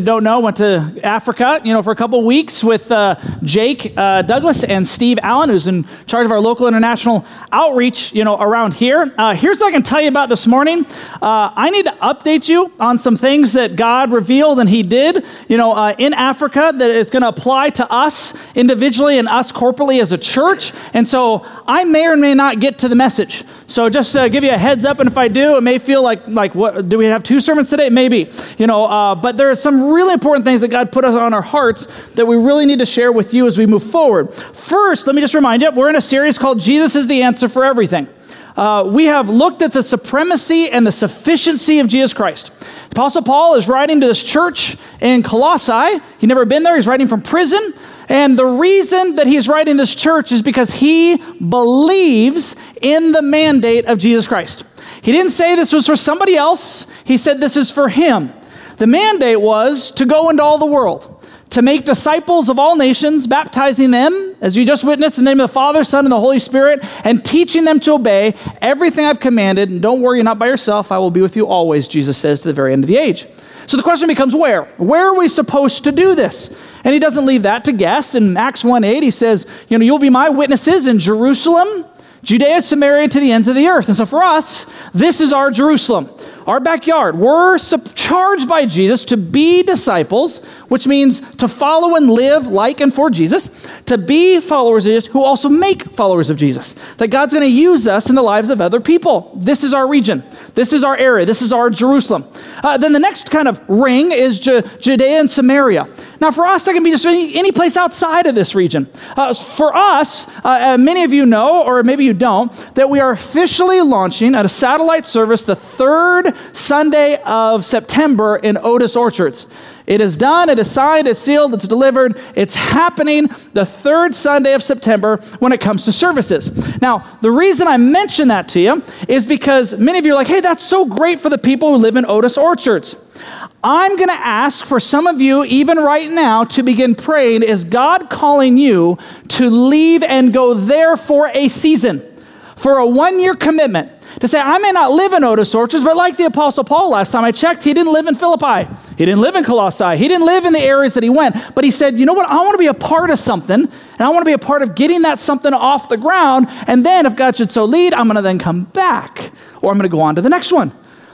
don't know, went to Africa, you know, for a couple weeks with uh, Jake uh, Douglas and Steve Allen, who's in charge of our local international outreach, you know, around here. Uh, here's what I can tell you about this morning. Uh, I need to update you on some things that God revealed and He did, you know, uh, in Africa that is going to apply to us individually and us corporately as a church. And so I may or may not get to the message. So just to give you a heads up, and if I do, it may feel like like what do we have two sermons today? Maybe, you know. Uh, but there are some really important things that God put us on our hearts that we really need to share with you as we move forward. First, let me just remind you, we're in a series called "Jesus is the Answer for Everything." Uh, we have looked at the supremacy and the sufficiency of Jesus Christ. Apostle Paul is writing to this church in Colossae. He'd never been there. He's writing from prison. And the reason that he's writing this church is because he believes in the mandate of Jesus Christ. He didn't say this was for somebody else, he said this is for him. The mandate was to go into all the world, to make disciples of all nations, baptizing them, as you just witnessed, in the name of the Father, Son, and the Holy Spirit, and teaching them to obey everything I've commanded. And don't worry, you're not by yourself. I will be with you always, Jesus says to the very end of the age. So the question becomes where? Where are we supposed to do this? And he doesn't leave that to guess. In Acts 1 8, he says, You know, you'll be my witnesses in Jerusalem, Judea, Samaria, to the ends of the earth. And so for us, this is our Jerusalem our backyard. We're charged by Jesus to be disciples, which means to follow and live like and for Jesus, to be followers of Jesus who also make followers of Jesus. That God's going to use us in the lives of other people. This is our region. This is our area. This is our Jerusalem. Uh, then the next kind of ring is Ju- Judea and Samaria. Now, for us, that can be just any, any place outside of this region. Uh, for us, uh, many of you know, or maybe you don't, that we are officially launching at a satellite service the third Sunday of September in Otis Orchards. It is done, it is signed, it's sealed, it's delivered. It's happening the third Sunday of September when it comes to services. Now, the reason I mention that to you is because many of you are like, hey, that's so great for the people who live in Otis Orchards. I'm going to ask for some of you, even right now, to begin praying Is God calling you to leave and go there for a season, for a one year commitment? To say, I may not live in Otis Orchards, but like the Apostle Paul last time I checked, he didn't live in Philippi. He didn't live in Colossae. He didn't live in the areas that he went. But he said, you know what? I want to be a part of something, and I want to be a part of getting that something off the ground. And then, if God should so lead, I'm going to then come back, or I'm going to go on to the next one.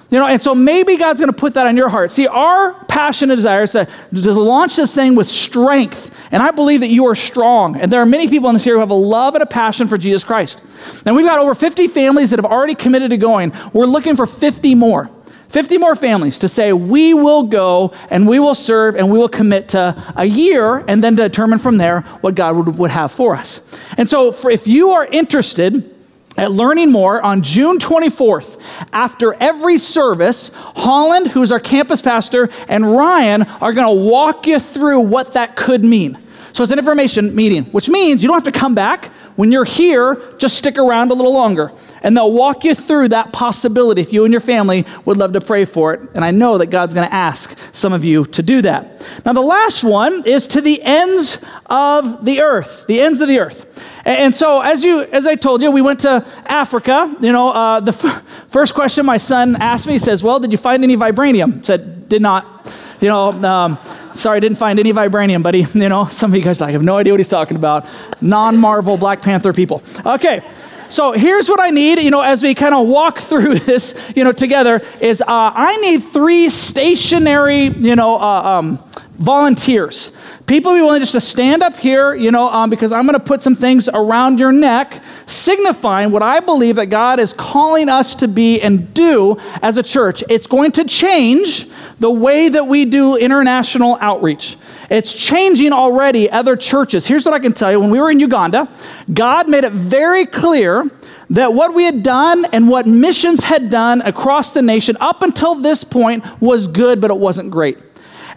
You know, and so maybe God's going to put that on your heart. See, our passion and desire is to, to launch this thing with strength. And I believe that you are strong. And there are many people in this here who have a love and a passion for Jesus Christ. And we've got over 50 families that have already committed to going. We're looking for 50 more. 50 more families to say, we will go and we will serve and we will commit to a year and then determine from there what God would, would have for us. And so, for, if you are interested, at Learning More on June 24th. After every service, Holland, who's our campus pastor, and Ryan are going to walk you through what that could mean. So it's an information meeting, which means you don't have to come back. When you're here, just stick around a little longer. And they'll walk you through that possibility if you and your family would love to pray for it. And I know that God's going to ask some of you to do that. Now, the last one is to the ends of the earth. The ends of the earth. And so, as you, as I told you, we went to Africa. You know, uh, the f- first question my son asked me, he says, "Well, did you find any vibranium?" I said, "Did not." You know, um, sorry, didn't find any vibranium, buddy. You know, some of you guys like have no idea what he's talking about. Non-Marvel Black Panther people. Okay. So here's what I need, you know, as we kind of walk through this, you know, together is uh, I need three stationary, you know, uh, um, volunteers. People be willing just to stand up here, you know, um, because I'm going to put some things around your neck, signifying what I believe that God is calling us to be and do as a church. It's going to change the way that we do international outreach. It's changing already other churches. Here's what I can tell you. When we were in Uganda, God made it very clear that what we had done and what missions had done across the nation up until this point was good, but it wasn't great.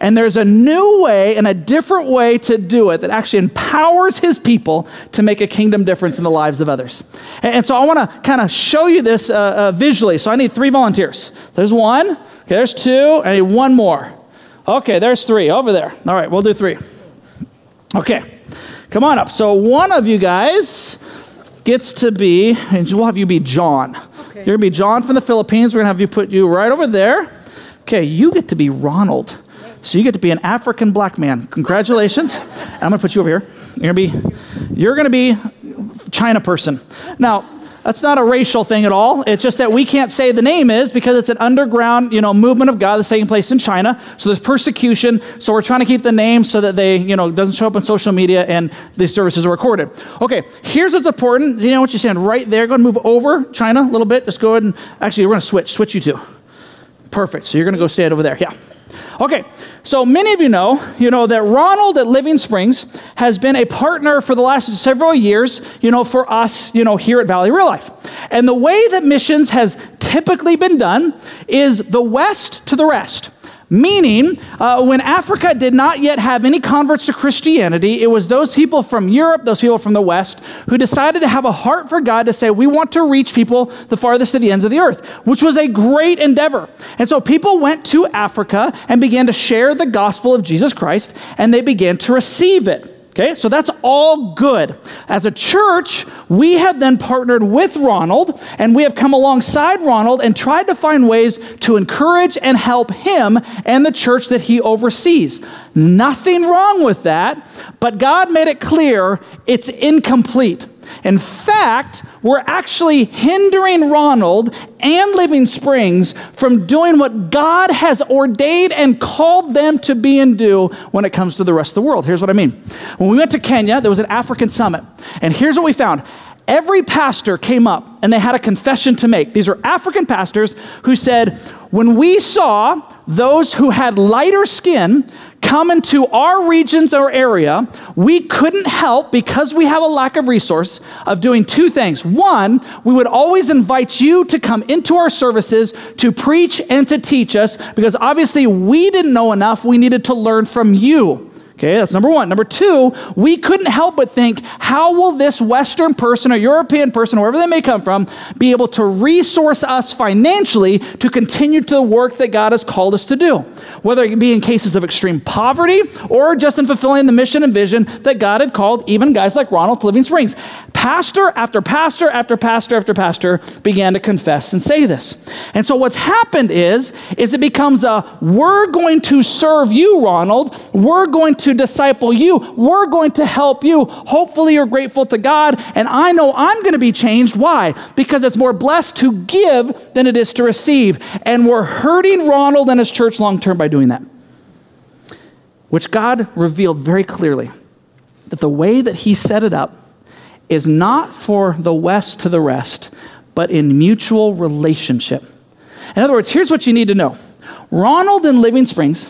And there's a new way and a different way to do it that actually empowers his people to make a kingdom difference in the lives of others. And, so I want to kind of show you this uh, uh, visually. So I need three volunteers. There's one, okay, there's two, I need one more. Okay, there's three over there. All right, we'll do three. Okay, come on up. So one of you guys gets to be, and we'll have you be John. Okay. You're going to be John from the Philippines. We're going to have you put you right over there. Okay, you get to be Ronald. So you get to be an African black man. Congratulations. I'm going to put you over here. You're going to be you're going to be China person. Now, that's not a racial thing at all. It's just that we can't say the name is because it's an underground, you know, movement of God that's taking place in China. So there's persecution. So we're trying to keep the name so that they, you know, doesn't show up on social media and these services are recorded. Okay, here's what's important. You know what you're saying right there. Go and move over China a little bit. Just go ahead and actually we're to switch. Switch you two. Perfect. So you're to go stand over there. Yeah. Okay, so many of you know, you know that Ronald at Living Springs has been a partner for the last several years, you know, for us, you know, here at Valley Real Life. And the way that missions has typically been done is the west to the rest. Meaning, uh, when Africa did not yet have any converts to Christianity, it was those people from Europe, those people from the West, who decided to have a heart for God to say, we want to reach people the farthest to the ends of the earth, which was a great endeavor. And so people went to Africa and began to share the gospel of Jesus Christ, and they began to receive it. Okay, so that's all good. As a church, we have then partnered with Ronald and we have come alongside Ronald and tried to find ways to encourage and help him and the church that he oversees. Nothing wrong with that, but God made it clear it's incomplete. In fact, we're actually hindering Ronald and Living Springs from doing what God has ordained and called them to be and do when it comes to the rest of the world. Here's what I mean. When we went to Kenya, there was an African summit, and here's what we found. Every pastor came up and they had a confession to make. These are African pastors who said, When we saw those who had lighter skin come into our regions or area, we couldn't help because we have a lack of resource of doing two things. One, we would always invite you to come into our services to preach and to teach us because obviously we didn't know enough. We needed to learn from you. Okay, that's number one. Number two, we couldn't help but think, how will this Western person or European person, wherever they may come from, be able to resource us financially to continue to the work that God has called us to do? Whether it be in cases of extreme poverty or just in fulfilling the mission and vision that God had called even guys like Ronald Living Springs. Pastor after pastor after pastor after pastor began to confess and say this. And so what's happened is, is it becomes a, we're going to serve you, Ronald. We're going to to disciple you. We're going to help you. Hopefully, you're grateful to God. And I know I'm going to be changed. Why? Because it's more blessed to give than it is to receive. And we're hurting Ronald and his church long term by doing that. Which God revealed very clearly that the way that He set it up is not for the West to the rest, but in mutual relationship. In other words, here's what you need to know Ronald in Living Springs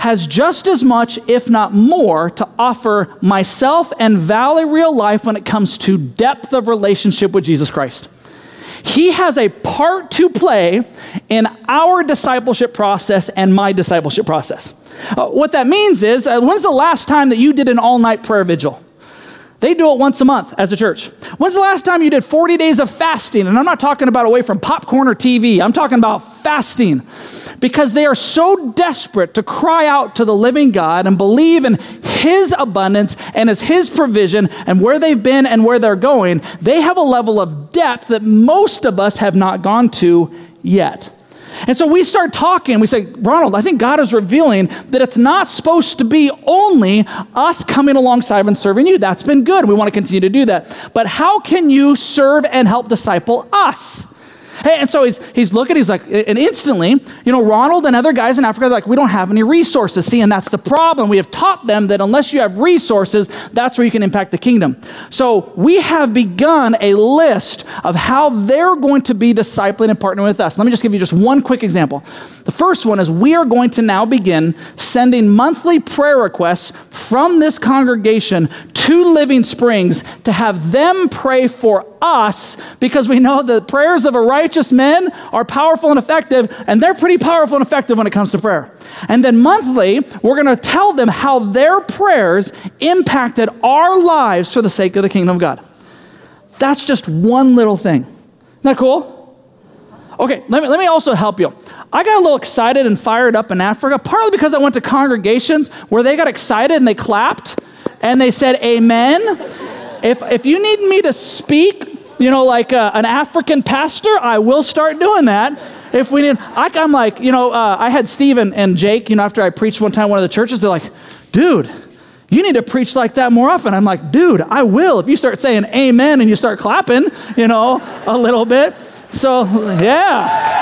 has just as much, if not more, to offer myself and Valley Real Life when it comes to depth of relationship with Jesus Christ. He has a part to play in our discipleship process and my discipleship process. Uh, what that means is, uh, when's the last time that you did an all night prayer vigil? They do it once a month as a church. When's the last time you did 40 days of fasting? And I'm not talking about away from popcorn or TV, I'm talking about fasting because they are so desperate to cry out to the living God and believe in His abundance and as His provision and where they've been and where they're going. They have a level of depth that most of us have not gone to yet. And so we start talking. We say, Ronald, I think God is revealing that it's not supposed to be only us coming alongside and serving you. That's been good. We want to continue to do that. But how can you serve and help disciple us? And so he's, he's looking, he's like, and instantly, you know, Ronald and other guys in Africa like, we don't have any resources. See, and that's the problem. We have taught them that unless you have resources, that's where you can impact the kingdom. So we have begun a list of how they're going to be discipling and partnering with us. Let me just give you just one quick example. The first one is we are going to now begin sending monthly prayer requests from this congregation to Living Springs to have them pray for us because we know the prayers of a righteous man are powerful and effective, and they're pretty powerful and effective when it comes to prayer. And then monthly, we're going to tell them how their prayers impacted our lives for the sake of the kingdom of God. That's just one little thing. Isn't that cool? Okay, let me, let me also help you. I got a little excited and fired up in Africa, partly because I went to congregations where they got excited and they clapped and they said, Amen. If, if you need me to speak you know, like uh, an African pastor, I will start doing that if we need. I, am like, you know, uh, I had Stephen and Jake, you know, after I preached one time one of the churches, they're like, dude, you need to preach like that more often. I'm like, dude, I will if you start saying amen and you start clapping, you know, a little bit. So, yeah.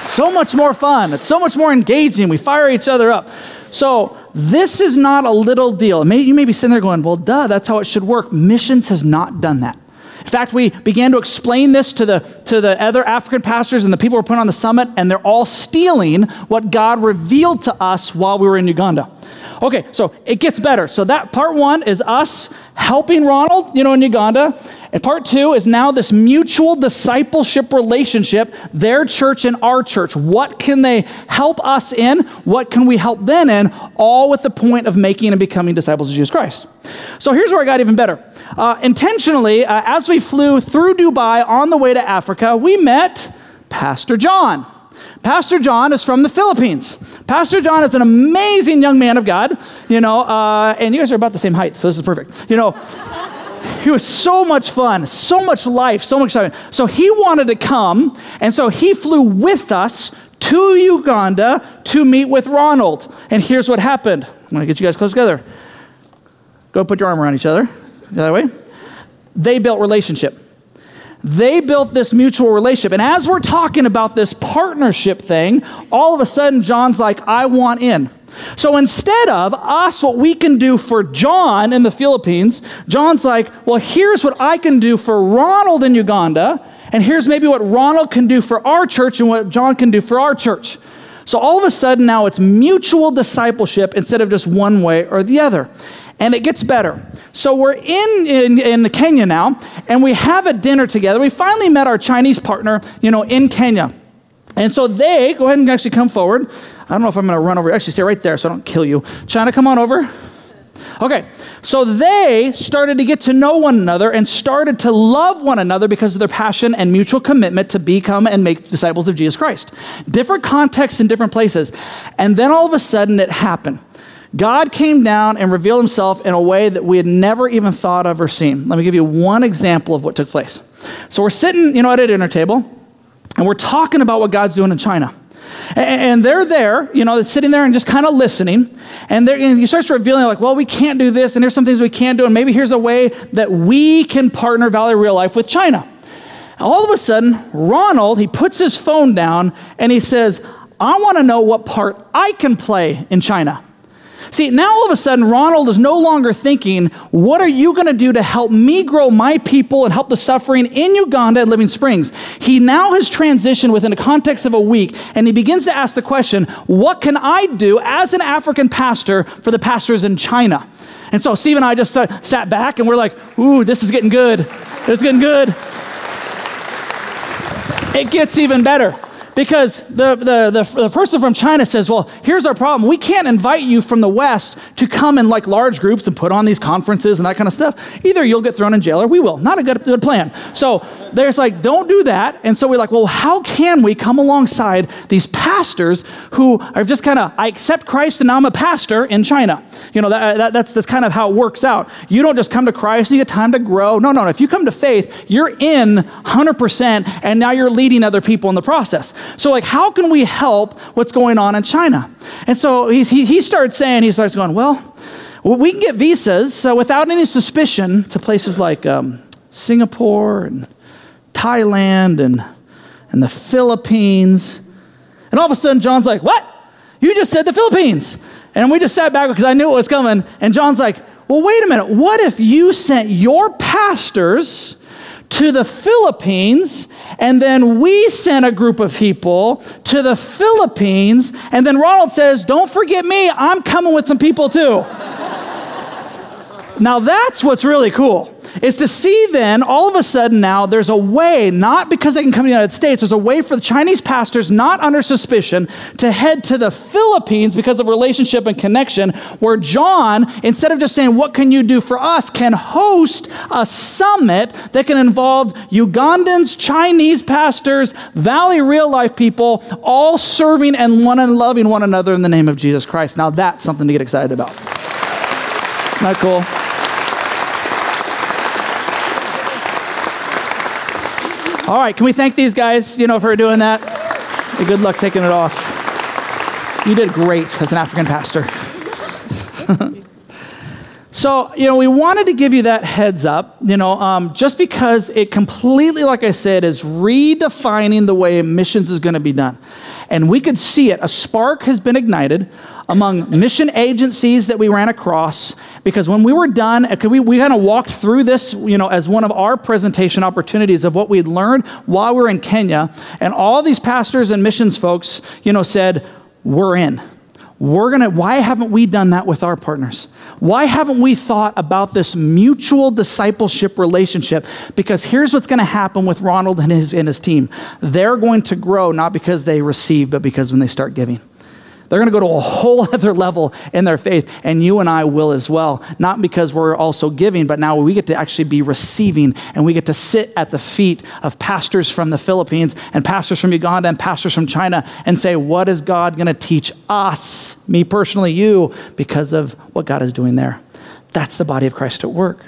So much more fun. It's so much more engaging. We fire each other up. So, this is not a little deal. You may be sitting there going, well, duh, that's how it should work. Missions has not done that. In fact, we began to explain this to the, to the other African pastors and the people who were put on the summit, and they're all stealing what God revealed to us while we were in Uganda. Okay, so it gets better. So that part one is us helping Ronald, you know, in Uganda. And part two is now this mutual discipleship relationship, their church and our church. What can they help us in? What can we help them in? All with the point of making and becoming disciples of Jesus Christ. So here's where I got even better. Uh, intentionally, uh, as we flew through Dubai on the way to Africa, we met Pastor John. Pastor John is from the Philippines. Pastor John is an amazing young man of God, you know, uh, and you guys are about the same height, so this is perfect. You know, he was so much fun, so much life, so much time. So he wanted to come, and so he flew with us to Uganda to meet with Ronald. And here's what happened. I'm to get you guys close together. Go put your arm around each other. That way. They built relationship. They built this mutual relationship. And as we're talking about this partnership thing, all of a sudden, John's like, I want in. So instead of us, what we can do for John in the Philippines, John's like, well, here's what I can do for Ronald in Uganda, and here's maybe what Ronald can do for our church and what John can do for our church. So all of a sudden now it's mutual discipleship instead of just one way or the other and it gets better. So we're in, in, in Kenya now, and we have a dinner together. We finally met our Chinese partner, you know, in Kenya. And so they, go ahead and actually come forward. I don't know if I'm going to run over. Actually, stay right there so I don't kill you. China, come on over. Okay, so they started to get to know one another and started to love one another because of their passion and mutual commitment to become and make disciples of Jesus Christ. Different contexts in different places. And then all of a sudden it happened. God came down and revealed himself in a way that we had never even thought of or seen. Let me give you one example of what took place. So we're sitting, you know, at a dinner table, and we're talking about what God's doing in China. And they're there, you know, sitting there and just kind of listening. And, and you start revealing, like, well, we can't do this, and here's some things we can't do, and maybe here's a way that we can partner Valley Real Life with China. All of a sudden, Ronald, he puts his phone down and he says, I want to know what part I can play in China. See, now all of a sudden, Ronald is no longer thinking, What are you going to do to help me grow my people and help the suffering in Uganda and Living Springs? He now has transitioned within the context of a week, and he begins to ask the question, What can I do as an African pastor for the pastors in China? And so Steve and I just uh, sat back and we're like, Ooh, this is getting good. This is getting good. It gets even better. Because the, the, the, the, person from China says, well, here's our problem. We can't invite you from the West to come in like large groups and put on these conferences and that kind of stuff. Either you'll get thrown in jail or we will. Not a good, good plan. So there's like, don't do that. And so we're like, well, how can we come alongside these pastors who are just kind of, I accept Christ and now I'm a pastor in China. You know, that, that, that's, that's kind of how it works out. You don't just come to Christ and you get time to grow. No, no, no. If you come to faith, you're in 100% and now you're leading other people in the process. So, like, how can we help what's going on in China? And so he, he started saying, he starts going, well, we can get visas without any suspicion to places like um, Singapore and Thailand and, and the Philippines. And all of a sudden, John's like, what? You just said the Philippines. And we just sat back because I knew it was coming. And John's like, well, wait a minute. What if you sent your pastors to the Philippines, and then we sent a group of people to the Philippines, and then Ronald says, Don't forget me, I'm coming with some people too. now that's what's really cool is to see then all of a sudden now there's a way, not because they can come to the United States, there's a way for the Chinese pastors not under suspicion to head to the Philippines because of relationship and connection, where John, instead of just saying, What can you do for us, can host a summit that can involve Ugandans, Chinese pastors, Valley real life people, all serving and one and loving one another in the name of Jesus Christ. Now that's something to get excited about. Not cool? All right, can we thank these guys, you know, for doing that? Good luck taking it off. You did great as an African pastor. so, you know, we wanted to give you that heads up, you know, um, just because it completely, like I said, is redefining the way missions is going to be done. And we could see it. A spark has been ignited among mission agencies that we ran across because when we were done, uh, we, we kind of walked through this, you know, as one of our presentation opportunities of what we'd learned while we were in Kenya. And all these pastors and missions folks, you know, said, we're in. We're gonna, why haven't we done that with our partners? Why haven't we thought about this mutual discipleship relationship? Because here's what's gonna happen with Ronald and his, and his team. They're going to grow not because they receive, but because when they start giving. They're going to go to a whole other level in their faith, and you and I will as well. Not because we're also giving, but now we get to actually be receiving, and we get to sit at the feet of pastors from the Philippines, and pastors from Uganda, and pastors from China, and say, What is God going to teach us, me personally, you, because of what God is doing there? That's the body of Christ at work.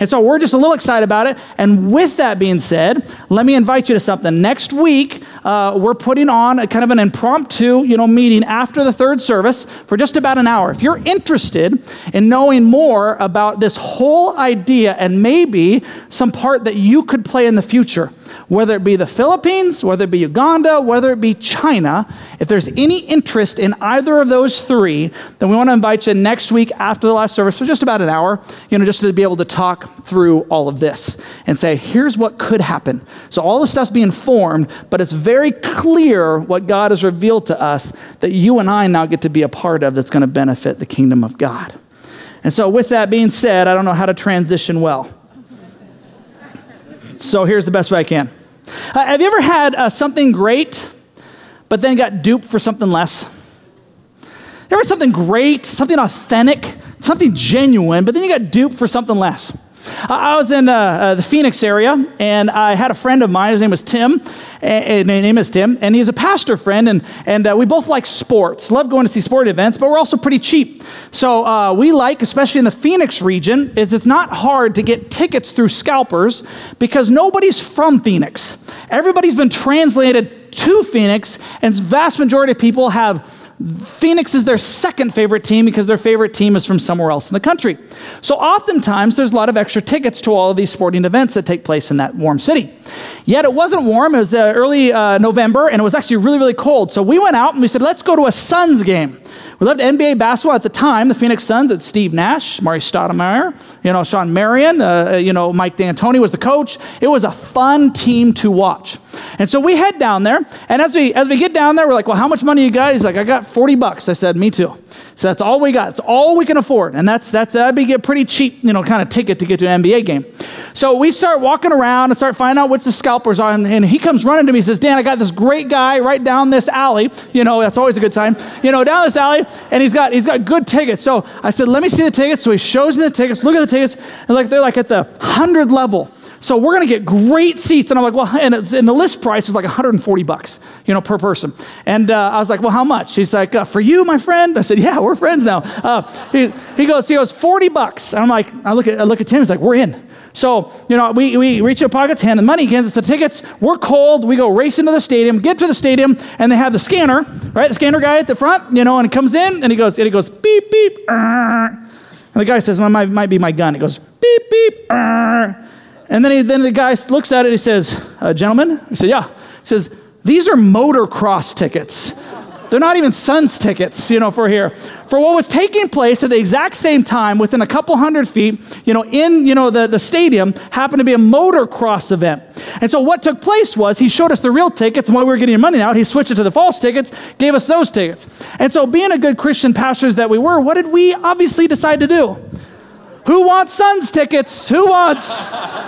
And so we're just a little excited about it. And with that being said, let me invite you to something. Next week, uh, we're putting on a kind of an impromptu, you know, meeting after the third service for just about an hour. If you're interested in knowing more about this whole idea and maybe some part that you could play in the future, whether it be the Philippines, whether it be Uganda, whether it be China, if there's any interest in either of those three, then we want to invite you next week after the last service for just about an hour, you know, just to be able to talk through all of this and say, here's what could happen. So all the stuff's being formed, but it's very clear what God has revealed to us that you and I now get to be a part of that's going to benefit the kingdom of God. And so, with that being said, I don't know how to transition well. So here's the best way I can. Uh, have you ever had uh, something great, but then got duped for something less? There was something great, something authentic, something genuine, but then you got duped for something less. I was in uh, uh, the Phoenix area, and I had a friend of mine. His name was Tim. And, his name is Tim, and he's a pastor friend, and, and uh, we both like sports. Love going to see sport events, but we're also pretty cheap. So uh, we like, especially in the Phoenix region, is it's not hard to get tickets through scalpers because nobody's from Phoenix. Everybody's been translated to Phoenix, and vast majority of people have Phoenix is their second favorite team because their favorite team is from somewhere else in the country. So oftentimes there's a lot of extra tickets to all of these sporting events that take place in that warm city. Yet it wasn't warm. It was uh, early uh, November and it was actually really, really cold. So we went out and we said, let's go to a Suns game. We loved NBA basketball at the time. The Phoenix Suns had Steve Nash, Amar'e Stoudemire, you know, Shawn Marion, uh, uh, you know, Mike D'Antoni was the coach. It was a fun team to watch. And so we head down there, and as we as we get down there, we're like, well, how much money you got? He's like, I got 40 bucks. I said, me too. So that's all we got. It's all we can afford. And that's that's that'd be a pretty cheap, you know, kind of ticket to get to an NBA game. So we start walking around and start finding out what the scalpers are. And, and he comes running to me and says, Dan, I got this great guy right down this alley. You know, that's always a good sign. You know, down this alley, and he's got he's got good tickets. So I said, let me see the tickets. So he shows me the tickets. Look at the tickets. And like they're like at the hundred level. So we're going to get great seats. And I'm like, well, and, and, the list price is like 140 bucks, you know, per person. And uh, I was like, well, how much? He's like, uh, for you, my friend? I said, yeah, we're friends now. Uh, he, he goes, he goes, 40 bucks. And I'm like, I look at, I look at Tim. He's like, we're in. So, you know, we, we reach our pockets, hand the money, hands us the tickets. We're cold. We go race into the stadium, get to the stadium, and they have the scanner, right? The scanner guy at the front, you know, and he comes in and he goes, and he goes, beep, beep. And the guy says, well, might, might be my gun. He goes, beep, beep. And then, he, then the guy looks at it he says, uh, gentlemen, he said, yeah. He says, these are motocross tickets. They're not even Suns tickets, you know, for here. For what was taking place at the exact same time, within a couple hundred feet, you know, in, you know, the, the stadium, happened to be a motocross event. And so what took place was he showed us the real tickets, and while we were getting money out, he switched it to the false tickets, gave us those tickets. And so being a good Christian pastors that we were, what did we obviously decide to do? Who wants Suns tickets? Who wants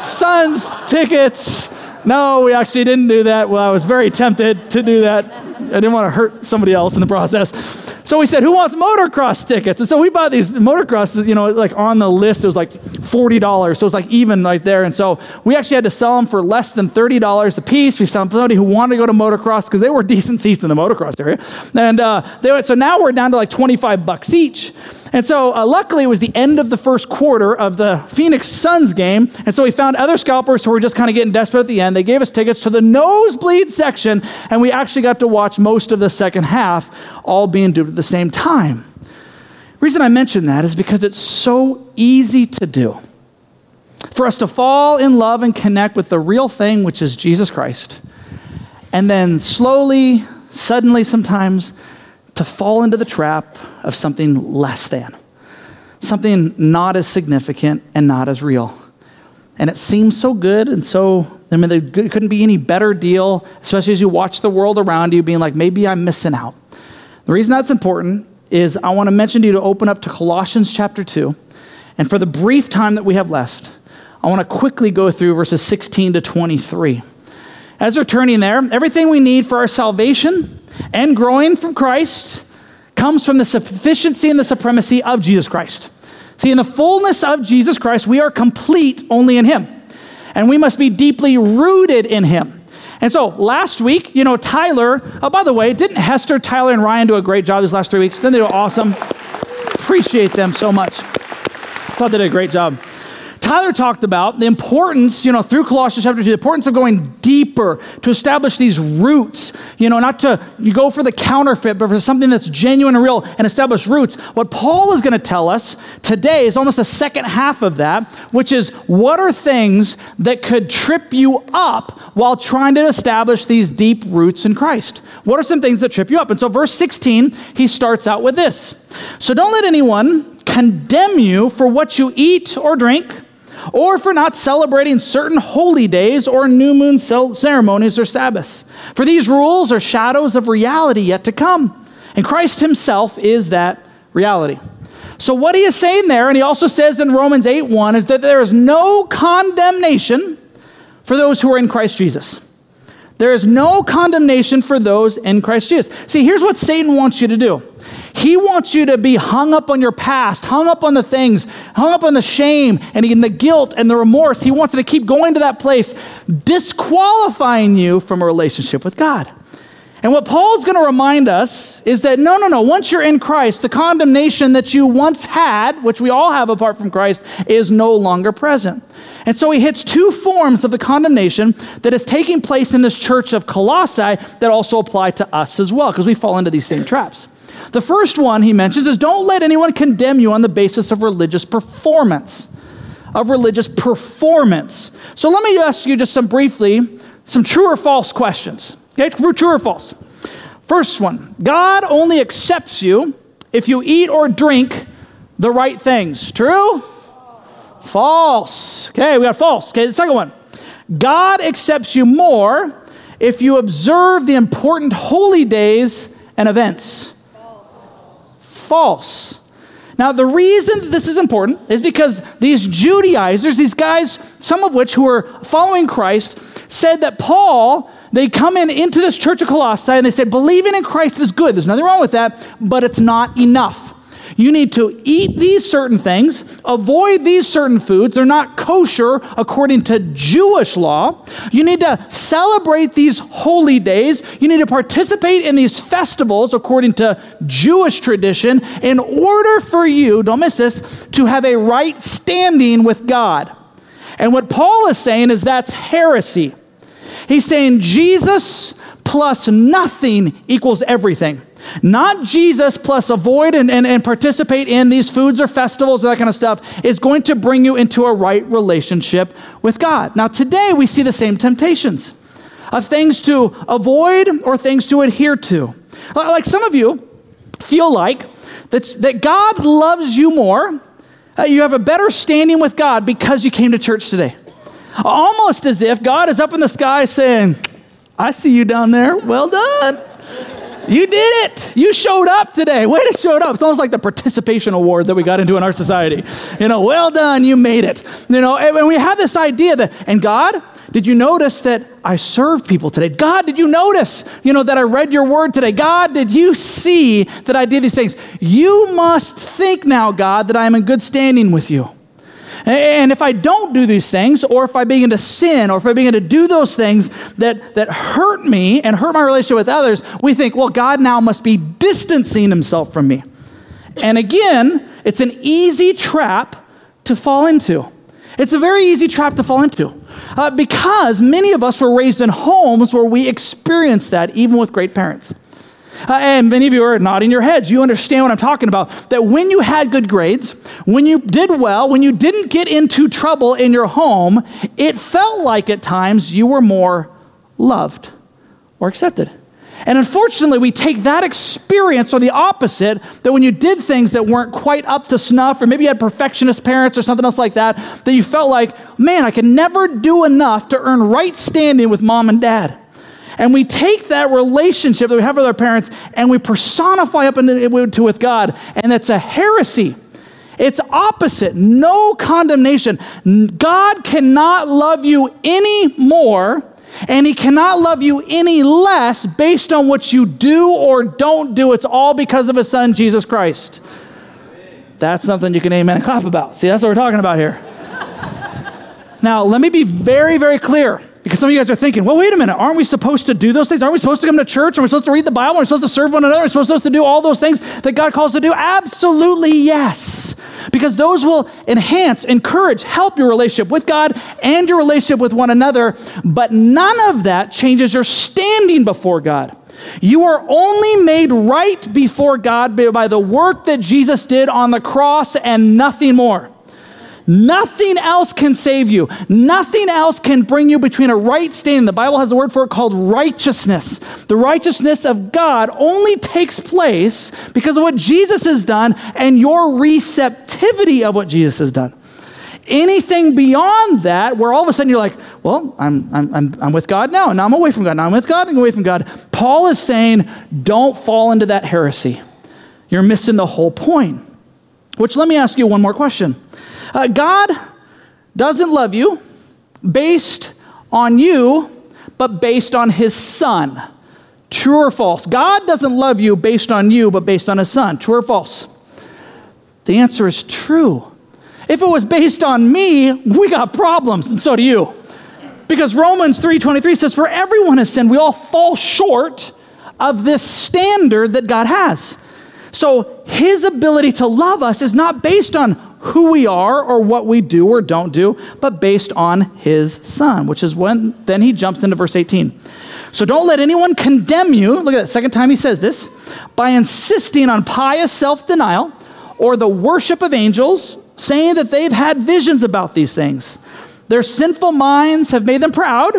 Suns tickets? No, we actually didn't do that. Well, I was very tempted to do that. I didn't want to hurt somebody else in the process. So we said, who wants motocross tickets? And so we bought these motocrosses, you know, like on the list, it was like $40. So it was like even right there. And so we actually had to sell them for less than $30 a piece. We found somebody who wanted to go to motocross because they were decent seats in the motocross area. And uh, they went, so now we're down to like 25 bucks each. And so, uh, luckily, it was the end of the first quarter of the Phoenix Suns game. And so, we found other scalpers who were just kind of getting desperate at the end. They gave us tickets to the nosebleed section, and we actually got to watch most of the second half, all being due at the same time. Reason I mention that is because it's so easy to do for us to fall in love and connect with the real thing, which is Jesus Christ, and then slowly, suddenly, sometimes, to fall into the trap of something less than, something not as significant and not as real. And it seems so good and so, I mean, there couldn't be any better deal, especially as you watch the world around you, being like, maybe I'm missing out. The reason that's important is I want to mention to you to open up to Colossians chapter 2. And for the brief time that we have left, I want to quickly go through verses 16 to 23. As we're turning there, everything we need for our salvation and growing from Christ comes from the sufficiency and the supremacy of Jesus Christ. See, in the fullness of Jesus Christ, we are complete only in Him. And we must be deeply rooted in Him. And so last week, you know, Tyler, oh, by the way, didn't Hester, Tyler, and Ryan do a great job these last three weeks? Didn't they do awesome? Appreciate them so much. Thought they did a great job. Tyler talked about the importance, you know, through Colossians chapter 2, the importance of going deeper to establish these roots, you know, not to go for the counterfeit, but for something that's genuine and real and establish roots. What Paul is going to tell us today is almost the second half of that, which is what are things that could trip you up while trying to establish these deep roots in Christ? What are some things that trip you up? And so, verse 16, he starts out with this. So don't let anyone condemn you for what you eat or drink or for not celebrating certain holy days or new moon ceremonies or Sabbaths. For these rules are shadows of reality yet to come. And Christ himself is that reality. So, what he is saying there, and he also says in Romans 8 1, is that there is no condemnation for those who are in Christ Jesus. There is no condemnation for those in Christ Jesus. See, here's what Satan wants you to do he wants you to be hung up on your past, hung up on the things, hung up on the shame and the guilt and the remorse. He wants you to keep going to that place, disqualifying you from a relationship with God. And what Paul's going to remind us is that no, no, no, once you're in Christ, the condemnation that you once had, which we all have apart from Christ, is no longer present. And so he hits two forms of the condemnation that is taking place in this church of Colossae that also apply to us as well, because we fall into these same traps. The first one he mentions is don't let anyone condemn you on the basis of religious performance. Of religious performance. So let me ask you just some briefly some true or false questions. Okay, true or false? First one God only accepts you if you eat or drink the right things. True? False. Okay, we got false. Okay, the second one God accepts you more if you observe the important holy days and events false. Now, the reason this is important is because these Judaizers, these guys, some of which who were following Christ, said that Paul, they come in into this church of Colossae and they said, believing in Christ is good. There's nothing wrong with that, but it's not enough. You need to eat these certain things, avoid these certain foods. They're not kosher according to Jewish law. You need to celebrate these holy days. You need to participate in these festivals according to Jewish tradition in order for you, don't miss this, to have a right standing with God. And what Paul is saying is that's heresy. He's saying Jesus plus nothing equals everything. Not Jesus plus avoid and, and, and participate in these foods or festivals or that kind of stuff is going to bring you into a right relationship with God. Now, today we see the same temptations of things to avoid or things to adhere to. Like some of you feel like that, that God loves you more, uh, you have a better standing with God because you came to church today. Almost as if God is up in the sky saying, I see you down there. Well done. You did it. You showed up today. Way to show up. It's almost like the participation award that we got into in our society. You know, well done. You made it. You know, and we have this idea that, and God, did you notice that I served people today? God, did you notice, you know, that I read your word today? God, did you see that I did these things? You must think now, God, that I am in good standing with you. And if I don't do these things, or if I begin to sin, or if I begin to do those things that, that hurt me and hurt my relationship with others, we think, well, God now must be distancing himself from me. And again, it's an easy trap to fall into. It's a very easy trap to fall into uh, because many of us were raised in homes where we experienced that, even with great parents. Uh, and many of you are nodding your heads. You understand what I'm talking about. That when you had good grades, when you did well, when you didn't get into trouble in your home, it felt like at times you were more loved or accepted. And unfortunately, we take that experience or the opposite that when you did things that weren't quite up to snuff, or maybe you had perfectionist parents or something else like that, that you felt like, man, I can never do enough to earn right standing with mom and dad. And we take that relationship that we have with our parents and we personify up into with God, and it's a heresy. It's opposite, no condemnation. God cannot love you any more, and He cannot love you any less based on what you do or don't do. It's all because of His Son, Jesus Christ. That's something you can amen and clap about. See, that's what we're talking about here. now, let me be very, very clear. Because some of you guys are thinking, well, wait a minute, aren't we supposed to do those things? Aren't we supposed to come to church? Are we supposed to read the Bible? Are we supposed to serve one another? Are we supposed to do all those things that God calls to do? Absolutely yes. Because those will enhance, encourage, help your relationship with God and your relationship with one another. But none of that changes your standing before God. You are only made right before God by the work that Jesus did on the cross and nothing more. Nothing else can save you. Nothing else can bring you between a right standing. The Bible has a word for it called righteousness. The righteousness of God only takes place because of what Jesus has done and your receptivity of what Jesus has done. Anything beyond that, where all of a sudden you're like, well, I'm, I'm, I'm, I'm with God now, and now I'm away from God, now I'm with God and away from God. Paul is saying, don't fall into that heresy. You're missing the whole point. Which let me ask you one more question. Uh, God doesn't love you based on you, but based on his son. True or false? God doesn't love you based on you, but based on his son. True or false? The answer is true. If it was based on me, we got problems, and so do you. Because Romans 3:23 says, For everyone has sinned, we all fall short of this standard that God has. So his ability to love us is not based on who we are or what we do or don't do, but based on his son, which is when then he jumps into verse 18. So don't let anyone condemn you. Look at that, second time he says this by insisting on pious self denial or the worship of angels, saying that they've had visions about these things. Their sinful minds have made them proud,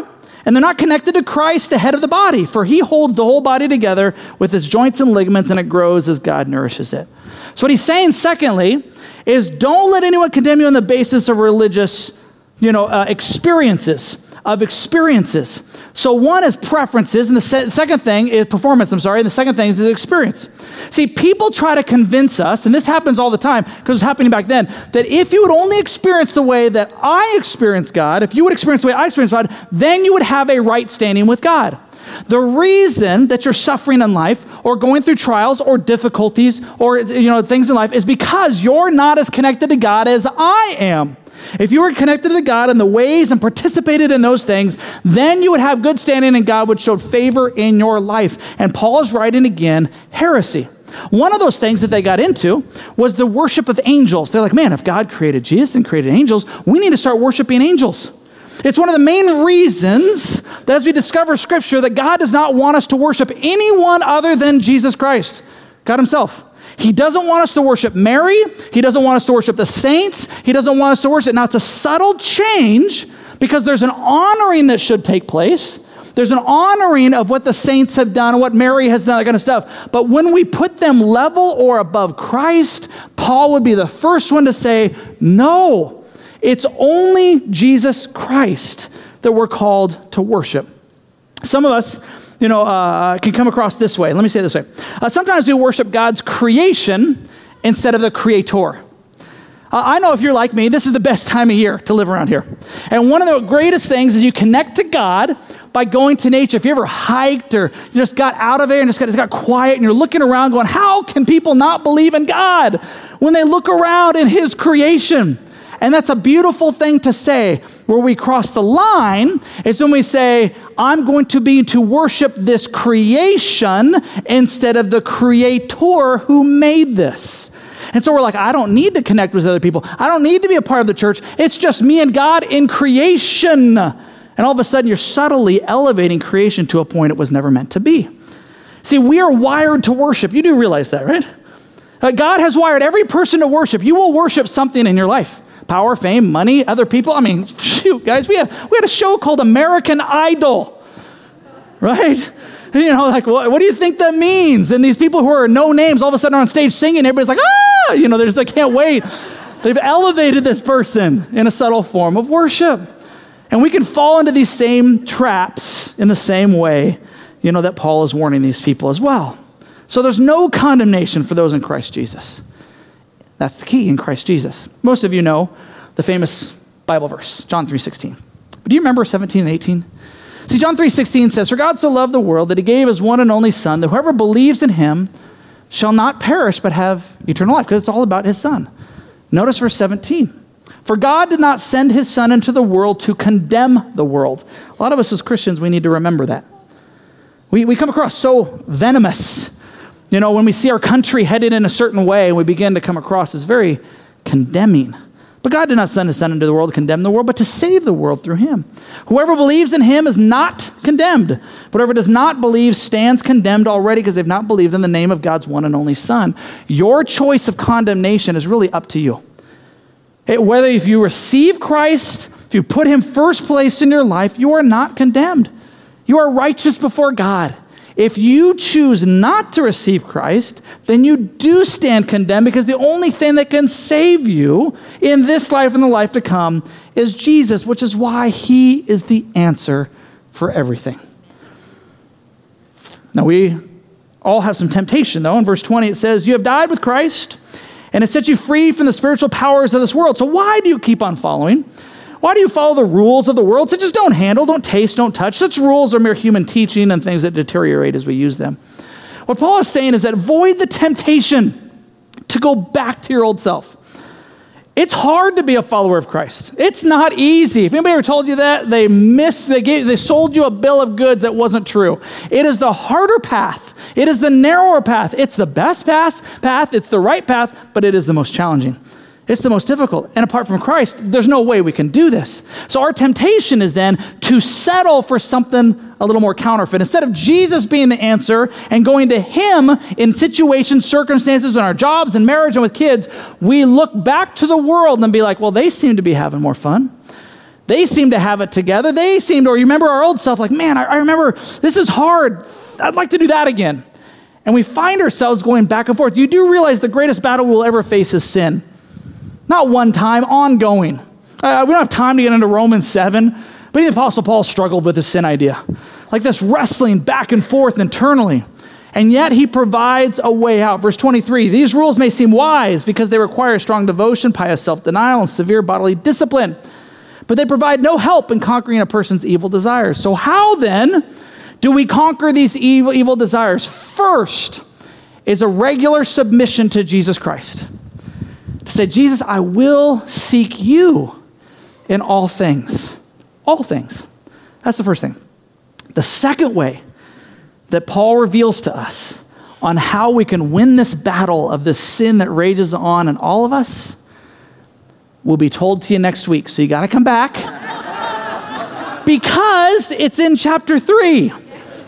and they're not connected to Christ, the head of the body, for he holds the whole body together with its joints and ligaments, and it grows as God nourishes it. So, what he's saying, secondly, is don't let anyone condemn you on the basis of religious, you know, uh, experiences of experiences. So one is preferences, and the se- second thing is performance. I'm sorry, and the second thing is experience. See, people try to convince us, and this happens all the time because it's happening back then, that if you would only experience the way that I experience God, if you would experience the way I experience God, then you would have a right standing with God. The reason that you're suffering in life or going through trials or difficulties or you know things in life is because you're not as connected to God as I am. If you were connected to God in the ways and participated in those things, then you would have good standing and God would show favor in your life. And Paul is writing again heresy. One of those things that they got into was the worship of angels. They're like, man, if God created Jesus and created angels, we need to start worshiping angels. It's one of the main reasons that as we discover Scripture, that God does not want us to worship anyone other than Jesus Christ, God Himself. He doesn't want us to worship Mary. He doesn't want us to worship the saints. He doesn't want us to worship. Now, it's a subtle change because there's an honoring that should take place. There's an honoring of what the saints have done and what Mary has done, that kind of stuff. But when we put them level or above Christ, Paul would be the first one to say, no, it's only Jesus Christ that we're called to worship. Some of us, you know, uh, can come across this way. Let me say it this way. Uh, sometimes we worship God's creation instead of the creator. Uh, I know if you're like me, this is the best time of year to live around here. And one of the greatest things is you connect to God by going to nature. If you ever hiked or you just got out of there and just got, just got quiet and you're looking around going, how can people not believe in God when they look around in His creation? And that's a beautiful thing to say. Where we cross the line is when we say, I'm going to be to worship this creation instead of the creator who made this. And so we're like, I don't need to connect with other people. I don't need to be a part of the church. It's just me and God in creation. And all of a sudden, you're subtly elevating creation to a point it was never meant to be. See, we are wired to worship. You do realize that, right? Uh, God has wired every person to worship. You will worship something in your life power, fame, money, other people. I mean, shoot, guys, we had, we had a show called American Idol, right? You know, like, what, what do you think that means? And these people who are no names all of a sudden are on stage singing, everybody's like, ah, you know, they're just like, can't wait. They've elevated this person in a subtle form of worship. And we can fall into these same traps in the same way, you know, that Paul is warning these people as well. So there's no condemnation for those in Christ Jesus. That's the key in Christ Jesus. Most of you know the famous Bible verse, John 3:16. But do you remember 17 and 18? See, John 3:16 says, "For God so loved the world that he gave his one and only son, that whoever believes in him shall not perish but have eternal life," because it's all about his son. Notice verse 17. For God did not send his son into the world to condemn the world. A lot of us as Christians, we need to remember that. We, we come across so venomous you know, when we see our country headed in a certain way, and we begin to come across as very condemning. But God did not send his son into the world to condemn the world, but to save the world through him. Whoever believes in him is not condemned. Whoever does not believe stands condemned already because they've not believed in the name of God's one and only Son. Your choice of condemnation is really up to you. It, whether if you receive Christ, if you put him first place in your life, you are not condemned. You are righteous before God. If you choose not to receive Christ, then you do stand condemned because the only thing that can save you in this life and the life to come is Jesus, which is why he is the answer for everything. Now, we all have some temptation, though. In verse 20, it says, You have died with Christ, and it sets you free from the spiritual powers of this world. So, why do you keep on following? Why do you follow the rules of the world? So just don't handle, don't taste, don't touch. Such rules are mere human teaching and things that deteriorate as we use them. What Paul is saying is that avoid the temptation to go back to your old self. It's hard to be a follower of Christ. It's not easy. If anybody ever told you that, they miss, they, gave, they sold you a bill of goods that wasn't true. It is the harder path. It is the narrower path. It's the best path, path. It's the right path, but it is the most challenging. It's the most difficult. And apart from Christ, there's no way we can do this. So our temptation is then to settle for something a little more counterfeit. Instead of Jesus being the answer and going to Him in situations, circumstances, in our jobs and marriage and with kids, we look back to the world and be like, well, they seem to be having more fun. They seem to have it together. They seem to, or you remember our old self, like, man, I, I remember this is hard. I'd like to do that again. And we find ourselves going back and forth. You do realize the greatest battle we'll ever face is sin. Not one time, ongoing. Uh, we don't have time to get into Romans 7, but the Apostle Paul struggled with the sin idea. Like this wrestling back and forth internally. And yet he provides a way out. Verse 23 These rules may seem wise because they require strong devotion, pious self denial, and severe bodily discipline, but they provide no help in conquering a person's evil desires. So, how then do we conquer these evil, evil desires? First is a regular submission to Jesus Christ to say, Jesus, I will seek you in all things. All things. That's the first thing. The second way that Paul reveals to us on how we can win this battle of this sin that rages on in all of us will be told to you next week. So you got to come back because it's in chapter 3.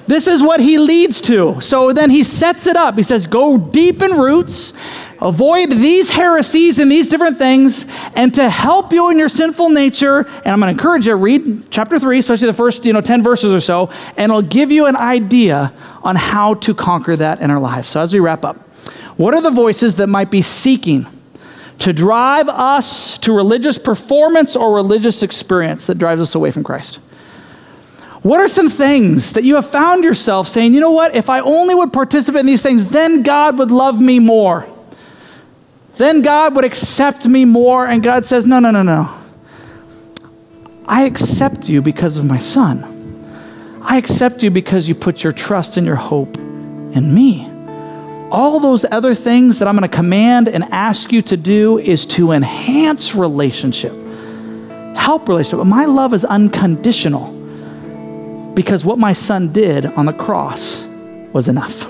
This is what he leads to. So then he sets it up. He says, Go deep in roots avoid these heresies and these different things, and to help you in your sinful nature. And I'm going to encourage you, read chapter 3, especially the first you know, 10 verses or so, and it'll give you an idea on how to conquer that in our lives. So as we wrap up, what are the voices that might be seeking to drive us to religious performance or religious experience that drives us away from Christ? What are some things that you have found yourself saying, you know what, if I only would participate in these things, then God would love me more? then God would accept me more. And God says, No, no, no, no. I accept you because of my son. I accept you because you put your trust and your hope in me. All those other things that I'm going to command and ask you to do is to enhance relationship, help relationship. But my love is unconditional because what my son did on the cross was enough.